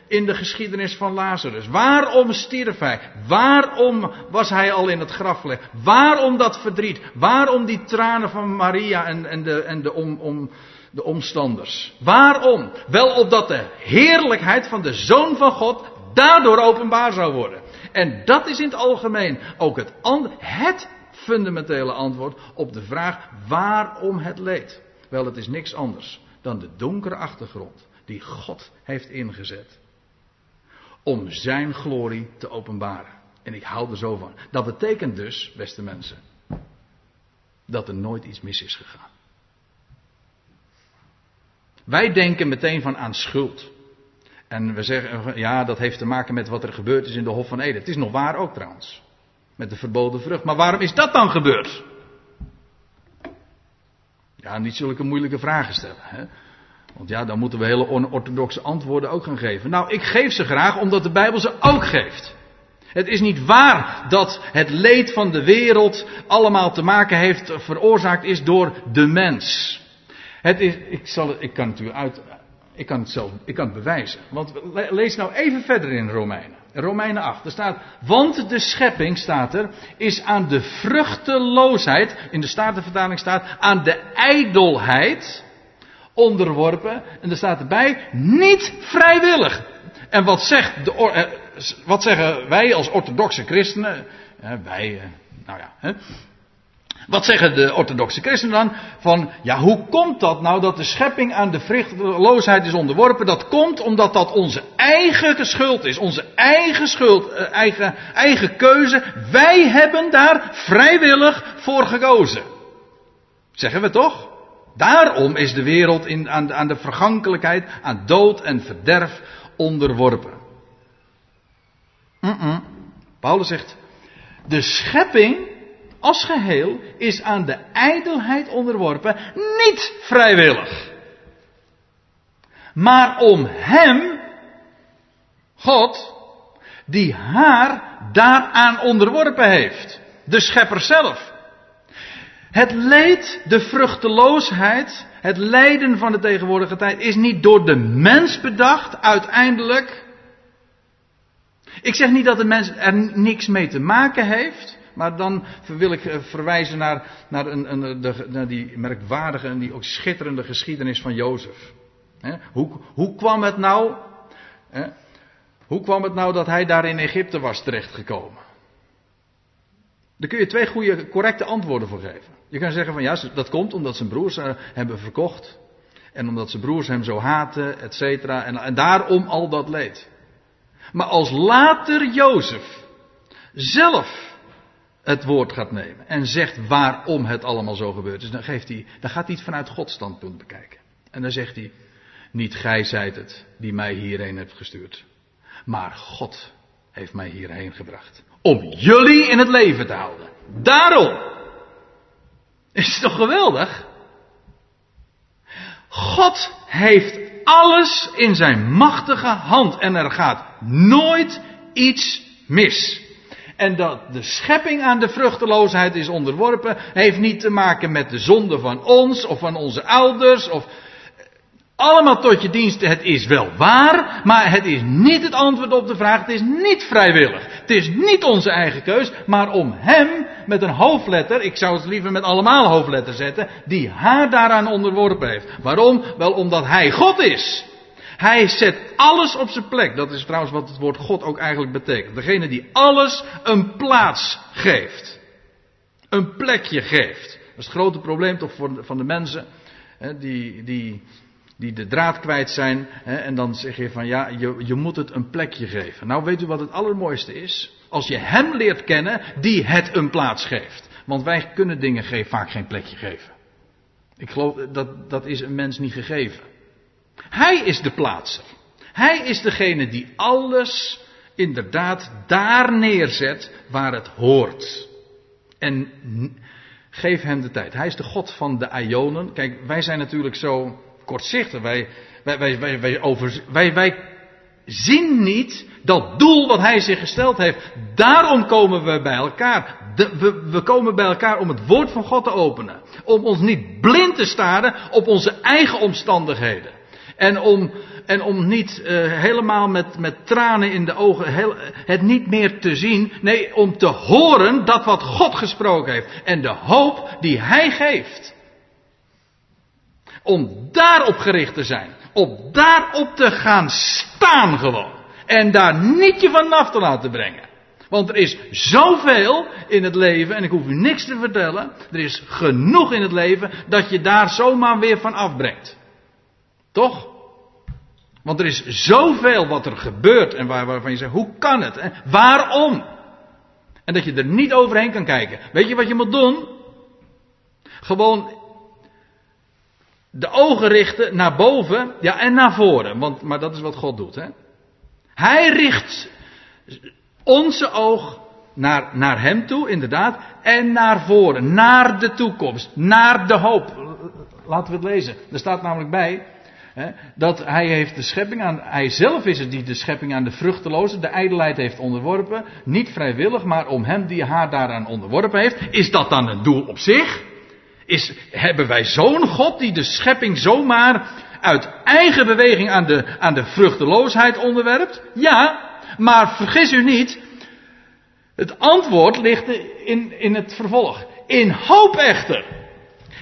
Speaker 1: in de geschiedenis van Lazarus. Waarom stierf hij? Waarom was hij al in het graf gelegd? Waarom dat verdriet? Waarom die tranen van Maria en, en, de, en de, om, om, de omstanders? Waarom? Wel opdat de heerlijkheid van de Zoon van God daardoor openbaar zou worden. En dat is in het algemeen ook het, het fundamentele antwoord op de vraag waarom het leed. Wel, het is niks anders dan de donkere achtergrond die God heeft ingezet. Om zijn glorie te openbaren. En ik hou er zo van. Dat betekent dus, beste mensen, dat er nooit iets mis is gegaan. Wij denken meteen van aan schuld. En we zeggen, ja, dat heeft te maken met wat er gebeurd is in de Hof van Eden. Het is nog waar ook trouwens. Met de verboden vrucht. Maar waarom is dat dan gebeurd? Ja, niet zulke moeilijke vragen stellen. Hè? Want ja, dan moeten we hele onorthodoxe antwoorden ook gaan geven. Nou, ik geef ze graag omdat de Bijbel ze ook geeft. Het is niet waar dat het leed van de wereld allemaal te maken heeft, veroorzaakt is door de mens. Het is, ik, zal, ik kan het u uit, ik kan het zelf, ik kan het bewijzen. Want lees nou even verder in Romeinen. Romeinen 8. Er staat, want de schepping staat er, is aan de vruchteloosheid, in de Statenvertaling staat, aan de ijdelheid onderworpen. En er staat erbij, niet vrijwillig. En wat, zegt de, eh, wat zeggen wij als orthodoxe christenen? wij, eh, nou ja, hè, wat zeggen de orthodoxe christenen dan? Van, ja, hoe komt dat nou dat de schepping aan de vruchteloosheid is onderworpen? Dat komt omdat dat onze eigen schuld is. Onze eigen schuld, eh, eigen, eigen keuze. Wij hebben daar vrijwillig voor gekozen. Zeggen we toch? Daarom is de wereld in, aan, de vergankelijkheid, aan dood en verderf onderworpen. -mm. Paulus zegt, de schepping als geheel is aan de ijdelheid onderworpen, niet vrijwillig. Maar om Hem, God, die haar daaraan onderworpen heeft. De schepper zelf. Het leed, de vruchteloosheid, het lijden van de tegenwoordige tijd is niet door de mens bedacht uiteindelijk. Ik zeg niet dat de mens er niks mee te maken heeft. Maar dan wil ik eh, verwijzen naar, naar, een, een, de, naar die merkwaardige en die ook schitterende geschiedenis van Jozef. Hoe, hoe kwam het nou? Hoe kwam het nou dat hij daar in Egypte was terechtgekomen? Daar kun je twee goede, correcte antwoorden voor geven. Je kan zeggen van ja, dat komt omdat zijn broers hem hebben verkocht. En omdat zijn broers hem zo haten, et cetera. En, en daarom al dat leed. Maar als later Jozef zelf het woord gaat nemen en zegt waarom het allemaal zo gebeurt is, dan, geeft hij, dan gaat hij het vanuit Gods standpunt bekijken. En dan zegt hij, niet gij zijt het die mij hierheen hebt gestuurd, maar God heeft mij hierheen gebracht. Om jullie in het leven te houden. Daarom. Is toch geweldig? God heeft alles in zijn machtige hand en er gaat nooit iets mis. En dat de schepping aan de vruchteloosheid is onderworpen, heeft niet te maken met de zonde van ons of van onze ouders of allemaal tot je dienst. Het is wel waar, maar het is niet het antwoord op de vraag. Het is niet vrijwillig. Het is niet onze eigen keus, maar om hem met een hoofdletter, ik zou het liever met allemaal hoofdletters zetten, die haar daaraan onderworpen heeft. Waarom? Wel omdat hij God is. Hij zet alles op zijn plek. Dat is trouwens wat het woord God ook eigenlijk betekent. Degene die alles een plaats geeft. Een plekje geeft. Dat is het grote probleem toch van de mensen. Die, die, die de draad kwijt zijn. En dan zeg je van ja, je, je moet het een plekje geven. Nou weet u wat het allermooiste is? Als je hem leert kennen die het een plaats geeft. Want wij kunnen dingen vaak geen plekje geven. Ik geloof dat dat is een mens niet gegeven. Hij is de plaatser. Hij is degene die alles inderdaad daar neerzet waar het hoort. En geef hem de tijd. Hij is de God van de Ionen. Kijk, wij zijn natuurlijk zo kortzichtig. Wij, wij, wij, wij, wij, over, wij, wij zien niet dat doel wat hij zich gesteld heeft. Daarom komen we bij elkaar. We, we, komen bij elkaar om het woord van God te openen. Om ons niet blind te staren op onze eigen omstandigheden. En om, en om niet uh, helemaal met, met tranen in de ogen heel, het niet meer te zien. Nee, om te horen dat wat God gesproken heeft. En de hoop die Hij geeft. Om daarop gericht te zijn. Op daarop te gaan staan gewoon. En daar niet je vanaf te laten brengen. Want er is zoveel in het leven, en ik hoef u niks te vertellen. Er is genoeg in het leven dat je daar zomaar weer van afbrengt. Want er is zoveel wat er gebeurt en waar, waarvan je zegt, hoe kan het? Waarom? En dat je er niet overheen kan kijken. Weet je wat je moet doen? Gewoon de ogen richten naar boven, ja, en naar voren. Want, maar dat is wat God doet, hè. Hij richt onze oog naar, naar hem toe, inderdaad, en naar voren, naar de toekomst, naar de hoop. Laten we het lezen. Er staat namelijk bij, dat hij heeft de schepping aan, hij zelf is het die de schepping aan de vruchteloze, de ijdelheid heeft onderworpen. Niet vrijwillig, maar om hem die haar daaraan onderworpen heeft. Is dat dan een doel op zich? Is, hebben wij zo'n God die de schepping zomaar uit eigen beweging aan de, aan de vruchteloosheid onderwerpt? Ja, maar vergis u niet, het antwoord ligt in, in het vervolg. In hoop echter.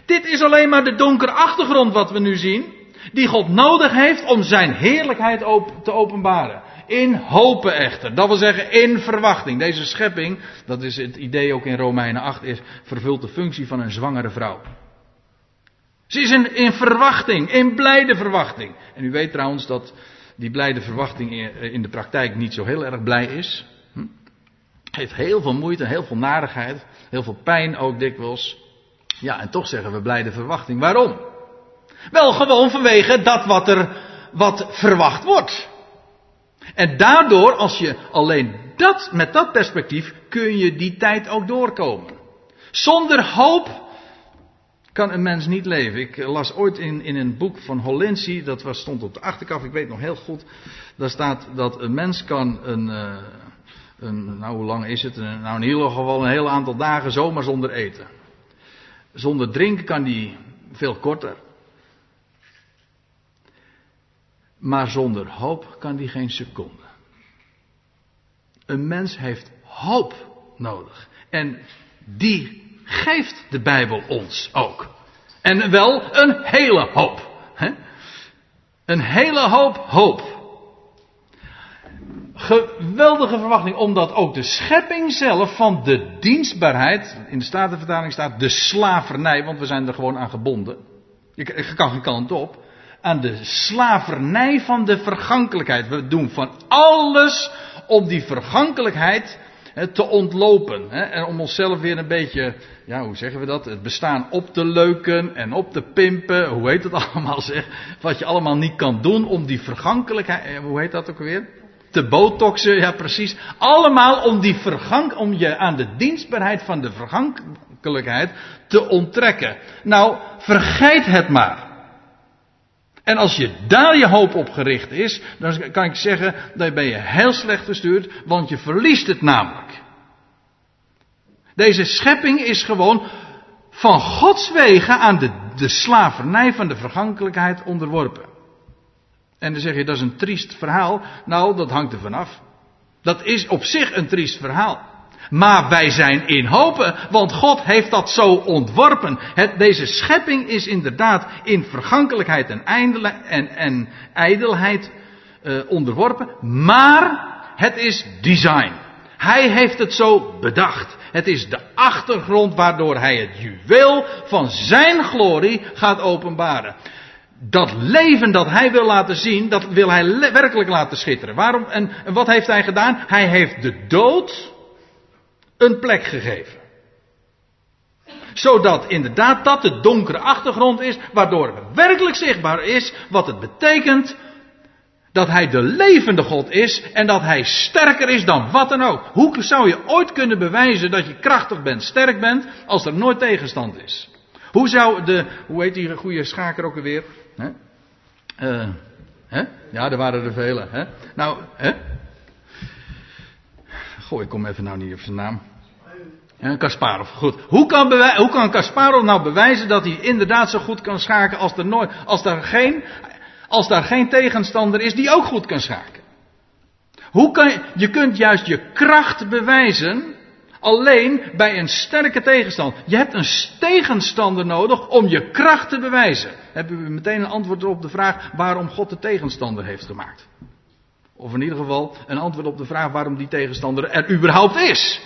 Speaker 1: Dit is alleen maar de donkere achtergrond wat we nu zien die God nodig heeft om zijn heerlijkheid te openbaren. In hopen echter. Dat wil zeggen in verwachting. Deze schepping, dat is het idee ook in Romeinen 8, is, vervult de functie van een zwangere vrouw. Ze is in, in verwachting, in blijde verwachting. En u weet trouwens dat die blijde verwachting in de praktijk niet zo heel erg blij is. Hm? Heeft heel veel moeite, heel veel narigheid, heel veel pijn ook dikwijls. Ja, en toch zeggen we blijde verwachting. Waarom? Wel gewoon vanwege dat wat er wat verwacht wordt. En daardoor, als je alleen dat, met dat perspectief, kun je die tijd ook doorkomen. Zonder hoop kan een mens niet leven. Ik las ooit in, in een boek van Hollensi, dat was, stond op de achterkant, ik weet nog heel goed. Daar staat dat een mens kan een, uh, een nou hoe lang is het? Nou in ieder geval een heel aantal dagen zomaar zonder eten. Zonder drinken kan die veel korter. Maar zonder hoop kan die geen seconde. Een mens heeft hoop nodig. En die geeft de Bijbel ons ook. En wel een hele hoop. Hè? Een hele hoop hoop. Geweldige verwachting, omdat ook de schepping zelf van de dienstbaarheid, in de Statenvertaling staat de slavernij, want we zijn er gewoon aan gebonden. Je kan geen kant op aan de slavernij van de vergankelijkheid. We doen van alles om die vergankelijkheid te ontlopen. En om onszelf weer een beetje, ja, hoe zeggen we dat? Het bestaan op te leuken en op te pimpen. Hoe heet het [laughs] allemaal zeg? Wat je allemaal niet kan doen om die vergankelijkheid, eh, hoe heet dat ook weer? te botoxen, ja precies. Allemaal om, die vergang, om je aan de dienstbaarheid van de vergankelijkheid te onttrekken. Nou, vergeet het maar. En als je daar je hoop op gericht is, dan kan ik zeggen, dan ben je heel slecht gestuurd, want je verliest het namelijk. Deze schepping is gewoon van Gods wegen aan de, de slavernij van de vergankelijkheid onderworpen. En dan zeg je, dat is een triest verhaal. Nou, dat hangt er vanaf. Dat is op zich een triest verhaal. Maar wij zijn in hopen, want God heeft dat zo ontworpen. Het, deze schepping is inderdaad in vergankelijkheid en, en, en ijdelheid uh, onderworpen. Maar het is design. Hij heeft het zo bedacht. Het is de achtergrond waardoor hij het juweel van zijn glorie gaat openbaren. Dat leven dat hij wil laten zien, dat wil hij werkelijk laten schitteren. Waarom? En wat heeft hij gedaan? Hij heeft de dood een plek gegeven. Zodat inderdaad dat de donkere achtergrond is, waardoor werkelijk zichtbaar is wat het betekent dat hij de levende God is en dat hij sterker is dan wat dan ook. Hoe zou je ooit kunnen bewijzen dat je krachtig bent, sterk bent, als er nooit tegenstand is? Hoe zou de, hoe heet die goede schaker ook alweer? Uh, hè? Ja, er waren er vele. Hè? Nou, hè? Goh, ik kom even nou niet op zijn naam. Kasparov, goed. Hoe kan, hoe kan Kasparov nou bewijzen dat hij inderdaad zo goed kan schaken als er, nooit, als er geen als daar geen tegenstander is die ook goed kan schaken. Hoe kan je, je kunt juist je kracht bewijzen alleen bij een sterke tegenstander. Je hebt een tegenstander nodig om je kracht te bewijzen. Hebben we meteen een antwoord op de vraag waarom God de tegenstander heeft gemaakt. Of in ieder geval een antwoord op de vraag waarom die tegenstander er überhaupt is.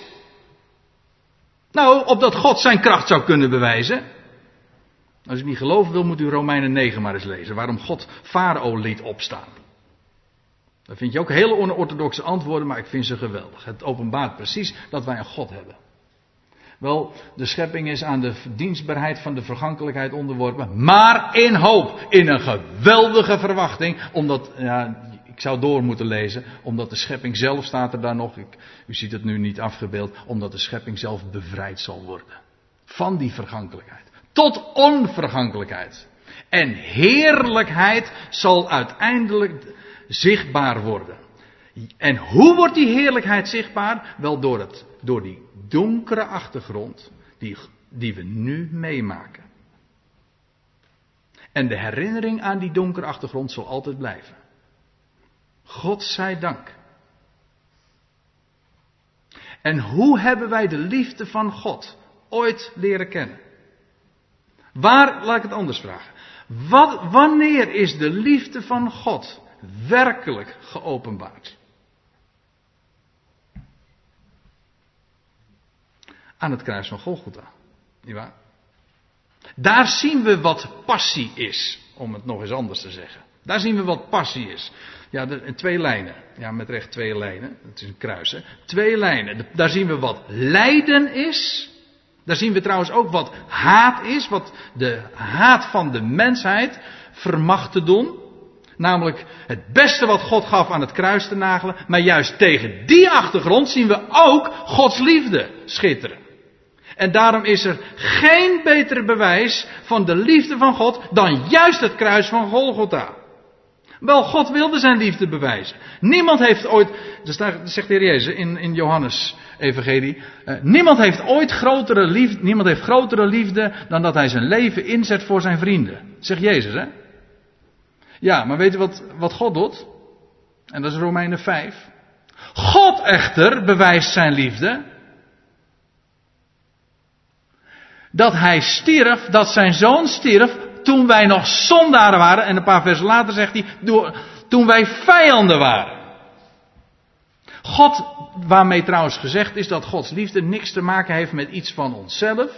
Speaker 1: Nou, opdat God zijn kracht zou kunnen bewijzen. Als u niet geloven wil, moet u Romeinen 9 maar eens lezen. Waarom God Farao liet opstaan. Daar vind je ook hele onorthodoxe antwoorden, maar ik vind ze geweldig. Het openbaart precies dat wij een God hebben. Wel, de schepping is aan de dienstbaarheid van de vergankelijkheid onderworpen, maar in hoop, in een geweldige verwachting, omdat, ja, ik zou door moeten lezen, omdat de schepping zelf staat er daar nog, ik, u ziet het nu niet afgebeeld, omdat de schepping zelf bevrijd zal worden. Van die vergankelijkheid. Tot onvergankelijkheid. En heerlijkheid zal uiteindelijk zichtbaar worden. En hoe wordt die heerlijkheid zichtbaar? Wel door, het, door die donkere achtergrond die, die we nu meemaken. En de herinnering aan die donkere achtergrond zal altijd blijven. God zij dank. En hoe hebben wij de liefde van God ooit leren kennen? Waar, laat ik het anders vragen. Wat, wanneer is de liefde van God werkelijk geopenbaard? Aan het kruis van Golgotha. Niet waar? Daar zien we wat passie is, om het nog eens anders te zeggen. Daar zien we wat passie is. Ja, twee lijnen. Ja, met recht twee lijnen. Het is een kruis, hè. Twee lijnen. daar zien we wat lijden is. Daar zien we trouwens ook wat haat is, wat de haat van de mensheid vermag te doen. Namelijk het beste wat God gaf aan het kruis te nagelen. Maar juist tegen die achtergrond zien we ook Gods liefde schitteren. En daarom is er geen beter bewijs van de liefde van God dan juist het kruis van Golgotha. Wel, God wilde zijn liefde bewijzen. Niemand heeft ooit, dat zegt de Heer Jezus in, in Johannes Evangelie, eh, niemand heeft ooit grotere liefde, niemand heeft grotere liefde dan dat hij zijn leven inzet voor zijn vrienden. Zegt Jezus, hè? Ja, maar weet u wat, wat God doet? En dat is Romeinen 5. God echter bewijst zijn liefde. Dat hij stierf, dat zijn zoon stierf, toen wij nog zondaren waren. En een paar versen later zegt hij, toen wij vijanden waren. God, waarmee trouwens gezegd is dat Gods liefde niks te maken heeft met iets van onszelf.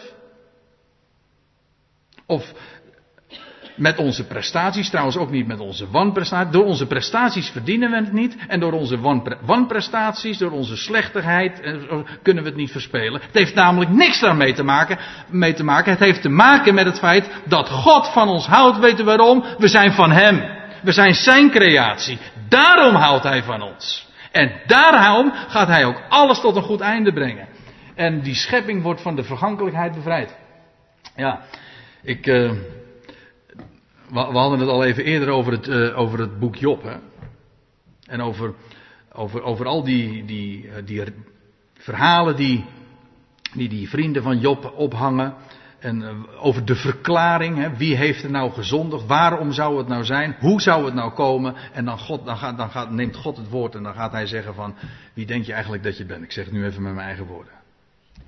Speaker 1: Of met onze prestaties, trouwens ook niet met onze wanprestaties. Door onze prestaties verdienen we het niet. En door onze wanprestaties, door onze slechtigheid, eh, kunnen we het niet verspelen. Het heeft namelijk niks daarmee te maken, mee te maken. Het heeft te maken met het feit dat God van ons houdt. U waarom? We zijn van Hem. We zijn Zijn creatie. Daarom houdt Hij van ons. En daarom gaat hij ook alles tot een goed einde brengen. En die schepping wordt van de vergankelijkheid bevrijd. Ja, ik. Uh, we, hadden het al even eerder over het, uh, over het boek Job. Hè? En over, over, over al die, die, uh, die verhalen die, die die vrienden van Job ophangen. En uh, over de verklaring, hè, wie heeft er nou gezondigd, waarom zou het nou zijn, hoe zou het nou komen. En dan, God, dan, gaat, dan gaat, neemt God het woord en dan gaat hij zeggen van, wie denk je eigenlijk dat je bent? Ik zeg het nu even met mijn eigen woorden.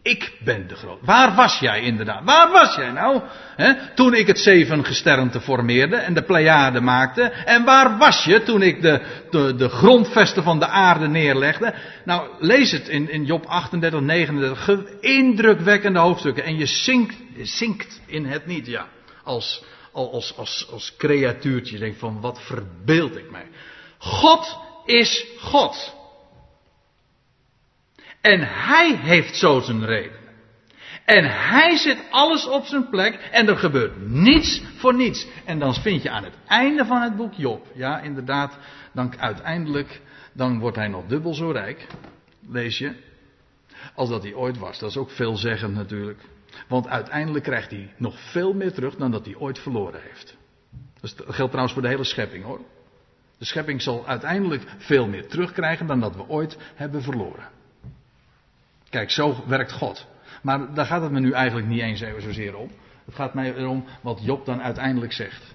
Speaker 1: Ik ben de groot. Waar was jij inderdaad? Waar was jij nou? Toen ik het zeven gesternte formeerde en de Pleiade maakte. En waar was je toen ik de, de, de grondvesten van de aarde neerlegde? Nou, lees het in, in Job 38, 39. Indrukwekkende hoofdstukken. En je zinkt, zinkt in het niet, ja. Als, als, als, als creatuurtje. Je denkt van, wat verbeeld ik mij. God is God. En hij heeft zo zijn reden. En hij zet alles op zijn plek en er gebeurt niets voor niets. En dan vind je aan het einde van het boek Job, ja inderdaad, dan uiteindelijk, dan wordt hij nog dubbel zo rijk, lees je, als dat hij ooit was. Dat is ook veelzeggend natuurlijk. Want uiteindelijk krijgt hij nog veel meer terug dan dat hij ooit verloren heeft. Dat geldt trouwens voor de hele schepping hoor. De schepping zal uiteindelijk veel meer terugkrijgen dan dat we ooit hebben verloren. Kijk, zo werkt God. Maar daar gaat het me nu eigenlijk niet eens even zozeer om. Het gaat mij erom wat Job dan uiteindelijk zegt.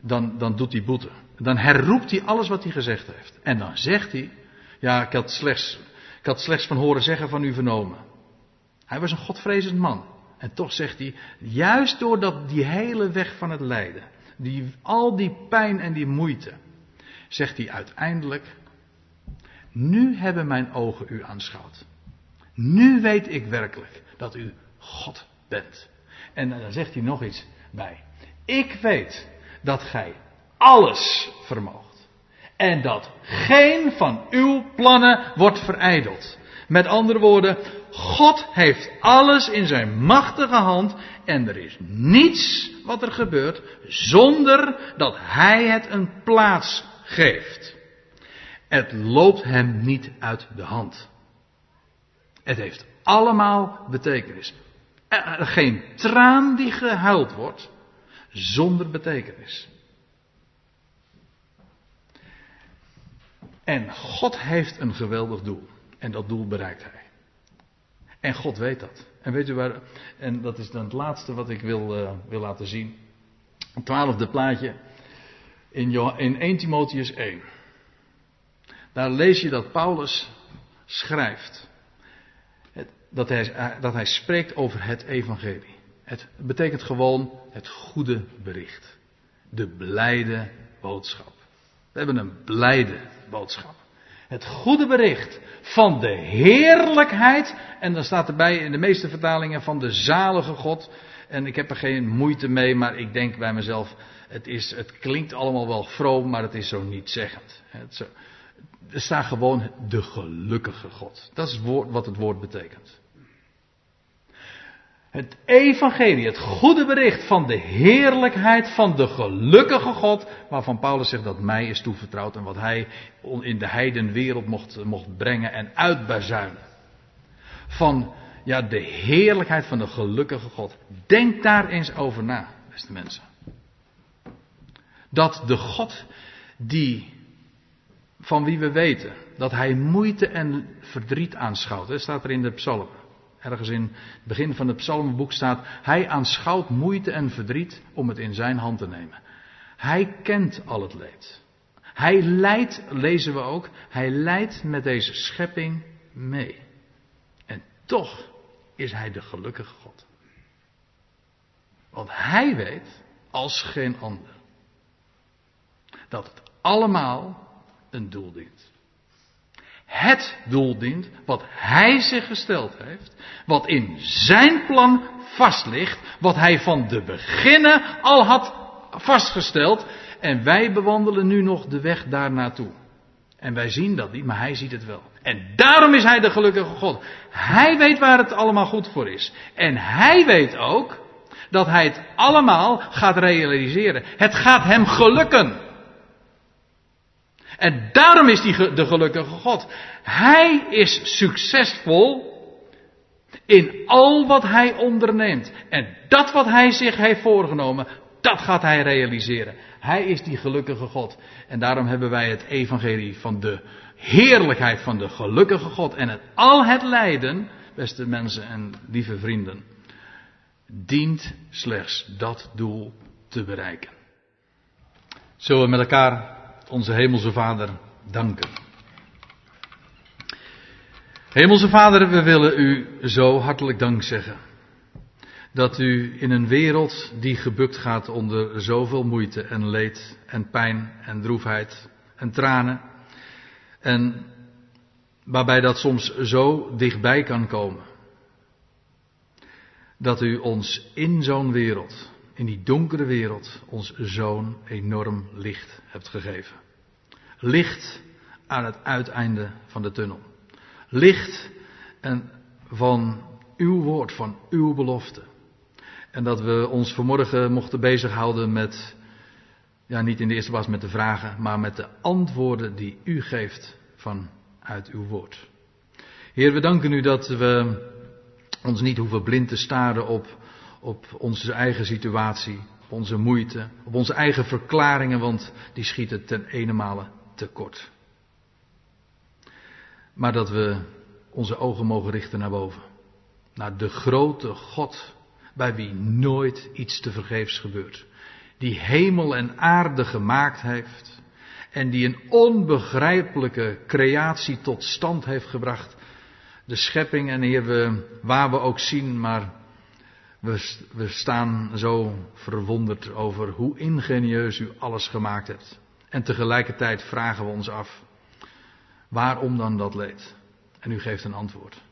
Speaker 1: Dan, dan doet hij boete. Dan herroept hij alles wat hij gezegd heeft. En dan zegt hij: Ja, ik had slechts, ik had slechts van horen zeggen van u vernomen. Hij was een godvrezend man. En toch zegt hij: Juist doordat die hele weg van het lijden. Die, al die pijn en die moeite. Zegt hij uiteindelijk: Nu hebben mijn ogen u aanschouwd. Nu weet ik werkelijk dat u God bent. En dan zegt hij nog iets bij. Ik weet dat gij alles vermoogt. En dat geen van uw plannen wordt verijdeld. Met andere woorden, God heeft alles in zijn machtige hand en er is niets wat er gebeurt zonder dat Hij het een plaats geeft. Het loopt hem niet uit de hand. Het heeft allemaal betekenis. Geen traan die gehuild wordt zonder betekenis. En God heeft een geweldig doel. En dat doel bereikt hij. En God weet dat. En weet u waar, en dat is dan het laatste wat ik wil, uh, wil laten zien. Het twaalfde plaatje in, in 1 Timotheus 1. Daar lees je dat Paulus schrijft dat hij, eh, dat hij spreekt over het evangelie. Het betekent gewoon het goede bericht. De blijde boodschap. We hebben een blijde boodschap. Het goede bericht van de heerlijkheid. En dan staat erbij in de meeste vertalingen van de zalige God. En ik heb er geen moeite mee, maar ik denk bij mezelf. Het, is, het klinkt allemaal wel vroom, maar het is zo niet zeggend. Het er staat gewoon de gelukkige God. Dat is wat het woord betekent. Het evangelie, het goede bericht van de heerlijkheid van de gelukkige God, waarvan Paulus zegt dat mij is toevertrouwd en wat hij in de heidenwereld mocht, mocht brengen en uitbazuinen. Van ja, de heerlijkheid van de gelukkige God. Denk daar eens over na, beste mensen. Dat de God die, van wie we weten, dat hij moeite en verdriet aanschouwt, dat staat er in de psalmen ergens in het begin van het psalmboek staat, hij aanschouwt moeite en verdriet om het in zijn hand te nemen. Hij kent al het leed. Hij leidt, lezen we ook, hij leidt met deze schepping mee. En toch is hij de gelukkige God. Want hij weet, als geen ander, dat het allemaal een doel dient het doel dient wat hij zich gesteld heeft, wat in zijn plan vast ligt, wat hij van de beginnen al had vastgesteld en wij bewandelen nu nog de weg daar naartoe. En wij zien dat niet, maar hij ziet het wel. En daarom is hij de gelukkige God. Hij weet waar het allemaal goed voor is. En hij weet ook dat hij het allemaal gaat realiseren. Het gaat hem gelukken. En daarom is hij de gelukkige God. Hij is succesvol in al wat hij onderneemt. En dat wat hij zich heeft voorgenomen, dat gaat hij realiseren. Hij is die gelukkige God. En daarom hebben wij het evangelie van de heerlijkheid van de gelukkige God. En het, al het lijden, beste mensen en lieve vrienden, dient slechts dat doel te bereiken. Zullen we met elkaar onze Hemelse Vader danken. Hemelse Vader, we willen u zo hartelijk dank zeggen. Dat u in een wereld die gebukt gaat onder zoveel moeite en leed en pijn en droefheid en tranen. En waarbij dat soms zo dichtbij kan komen. Dat u ons in zo'n wereld, in die donkere wereld, ons zo'n enorm licht hebt gegeven. Licht aan het uiteinde van de tunnel. Licht en van uw woord, van uw belofte. En dat we ons vanmorgen mochten bezighouden met, ja niet in de eerste plaats met de vragen, maar met de antwoorden die u geeft vanuit uw woord. Heer, we danken u dat we ons niet hoeven blind te staren op, op onze eigen situatie, op onze moeite, op onze eigen verklaringen, want die schieten ten ene male tekort. Maar dat we onze ogen mogen richten naar boven. Naar de grote God, bij wie nooit iets te vergeefs gebeurt. Die hemel en aarde gemaakt heeft. En die een onbegrijpelijke creatie tot stand heeft gebracht. De schepping en Heer, we, waar we ook zien, maar we, we staan zo verwonderd over hoe ingenieus u alles gemaakt hebt. En tegelijkertijd vragen we ons af, waarom dan dat leed? En u geeft een antwoord.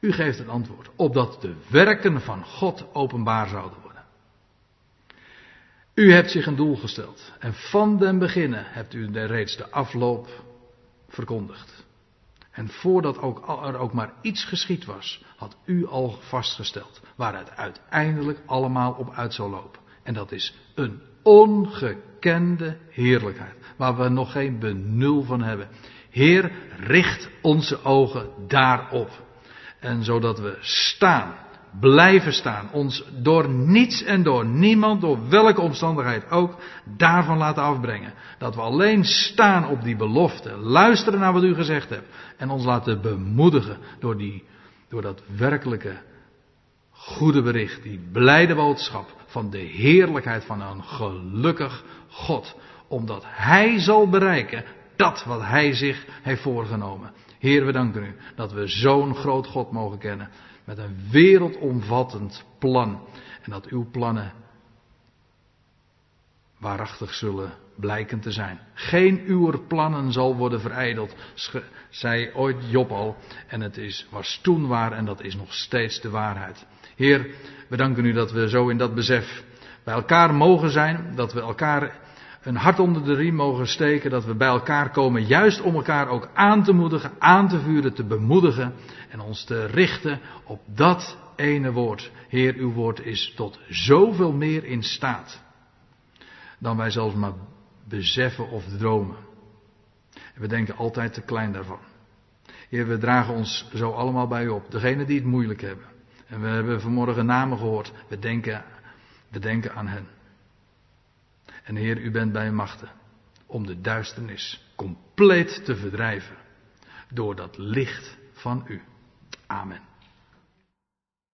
Speaker 1: U geeft een antwoord, opdat de werken van God openbaar zouden worden. U hebt zich een doel gesteld en van den beginnen hebt u reeds de afloop verkondigd. En voordat ook, er ook maar iets geschied was, had u al vastgesteld waar het uiteindelijk allemaal op uit zou lopen. En dat is een ongekende heerlijkheid, waar we nog geen benul van hebben. Heer, richt onze ogen daarop. En zodat we staan, blijven staan, ons door niets en door niemand, door welke omstandigheid ook, daarvan laten afbrengen. Dat we alleen staan op die belofte, luisteren naar wat u gezegd hebt en ons laten bemoedigen door, die, door dat werkelijke goede bericht, die blijde boodschap van de heerlijkheid van een gelukkig God. Omdat Hij zal bereiken dat wat Hij zich heeft voorgenomen. Heer, we danken u dat we zo'n groot God mogen kennen. Met een wereldomvattend plan. En dat uw plannen waarachtig zullen blijken te zijn. Geen uw plannen zal worden verijdeld, zei ooit Job al. En het is, was toen waar en dat is nog steeds de waarheid. Heer, we danken u dat we zo in dat besef bij elkaar mogen zijn. Dat we elkaar een hart onder de riem mogen steken. Dat we bij elkaar komen juist om elkaar ook aan te moedigen, aan te vuren, te bemoedigen. En ons te richten op dat ene woord. Heer, uw woord is tot zoveel meer in staat. Dan wij zelfs maar beseffen of dromen. En we denken altijd te klein daarvan. Heer, we dragen ons zo allemaal bij u op. Degenen die het moeilijk hebben. En we hebben vanmorgen namen gehoord. We denken, we denken aan hen. En Heer, u bent bij machten om de duisternis compleet te verdrijven door dat licht van u. Amen.